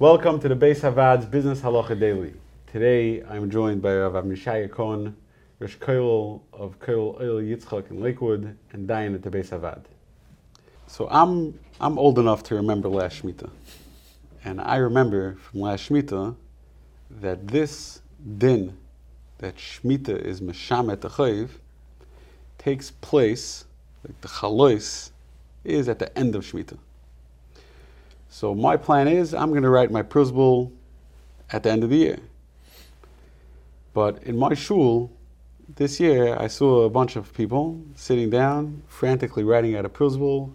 Welcome to the Beis Havad's Business Halacha Daily. Today I'm joined by Rav Mishaya Cohen, Rosh Koil of Koil Oil Yitzchak in Lakewood, and Dayan at the Beis Havad. So I'm, I'm old enough to remember last Shemitah. And I remember from last Shemitah that this din, that Shemitah is Meshamet Achayiv, takes place, like the Chalois, is at the end of Shemitah. So my plan is I'm going to write my Prusbul at the end of the year. But in my shul this year, I saw a bunch of people sitting down, frantically writing out a Prusbul.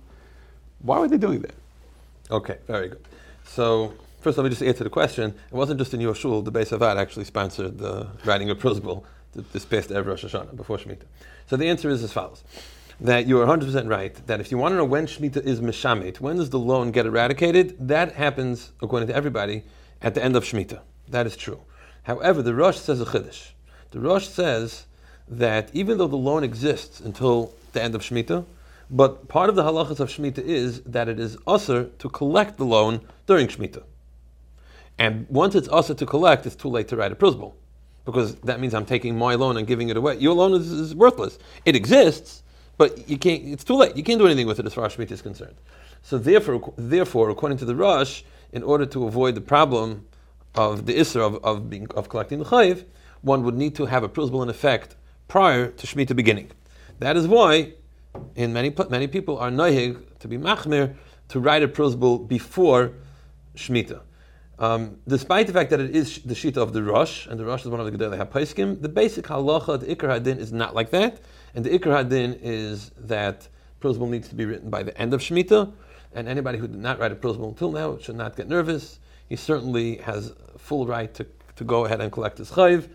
Why were they doing that? Okay, very good. So first, let me just answer the question. It wasn't just in your shul. The Beis Havad actually sponsored the writing of Prusbul this past Erev Rosh Hashanah before Shemitah. So the answer is as follows that you are 100% right, that if you want to know when Shemitah is Meshamet, when does the loan get eradicated, that happens, according to everybody, at the end of Shemitah. That is true. However, the Rosh says a Chiddush. The Rosh says that even though the loan exists until the end of Shemitah, but part of the halachas of Shemitah is that it is usher to collect the loan during Shemitah. And once it's usher to collect, it's too late to write a Prusbul. Because that means I'm taking my loan and giving it away. Your loan is, is worthless. It exists, but you can't. It's too late. You can't do anything with it as far as Shemitah is concerned. So therefore, therefore, according to the Rosh, in order to avoid the problem of the Issur of, of, being, of collecting the Chayiv, one would need to have a Prusbul in effect prior to Shemitah beginning. That is why, in many many people are nohig to be machmir to write a Prusbul before Shemitah. Um, despite the fact that it is the shita of the Rosh, and the Rosh is one of the Gedolei HaPaiskim, the basic halacha, the Ikar Hadin, is not like that. And the Ikar Hadin is that Prusbul needs to be written by the end of Shemitah, and anybody who did not write a Prusbul until now should not get nervous. He certainly has full right to, to go ahead and collect his chayv,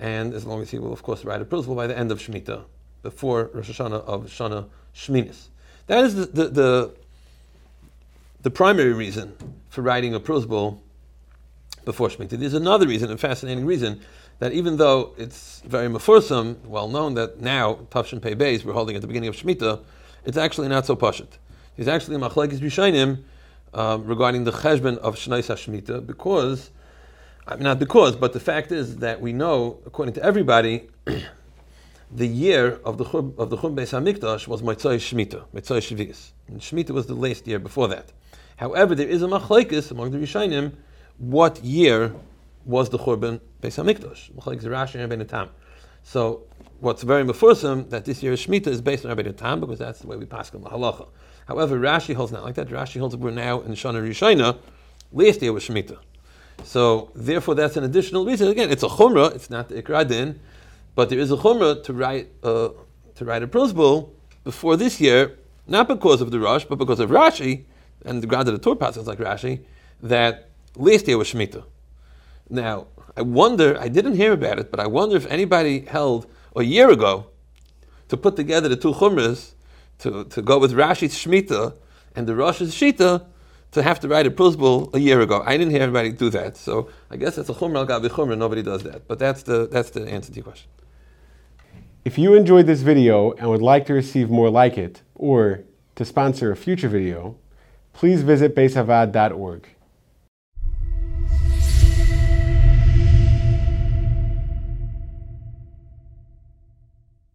and as long as he will, of course, write a Prusbul by the end of Shemitah, before Rosh Hashanah of Shana Shminis. That is the, the, the, the primary reason for writing a Prusbul before Shemitah. There's another reason, a fascinating reason, that even though it's very mafursam, well known that now Tav Shin Pei Beis we're holding at the beginning of Shemitah, it's actually not so pashut. There's actually machlekes b'shainim um, regarding the cheshbon of Shnais Shemitah because, I mean, not because, but the fact is that we know, according to everybody, the year of the of the Chum Beis Hamikdash was Motzai Shemitah, Motzai Shvius. And Shemitah was the last year before that. However, there is a machlekes among the Rishainim what year was the Churban Beis Hamikdash? So what's very mafursim that this year's Shemitah is based on Rabbeinu Tam because that's the way we pass on the halacha. However, Rashi holds not like that. Rashi holds that we're now in Shana Rishayna. Last year was Shemitah. So therefore, that's an additional reason. Again, it's a chumrah. It's not the ikradin, but there is a chumrah to write uh, to write a Prusbul before this year, not because of the Rosh, but because of Rashi and the ground of the Torah passages like Rashi that last year was Shemitah. Now, I wonder, I didn't hear about it, but I wonder if anybody held a year ago to put together the two chumras to, to go with Rashi's Shemitah and the Rosh's Shita to have to write a Prusbul a year ago. I didn't hear anybody do that. So I guess that's a chumra al gabi chumra, nobody does that. But that's the, that's the answer to your question. If you enjoyed this video and would like to receive more like it, or to sponsor a future video, please visit beisavad.org.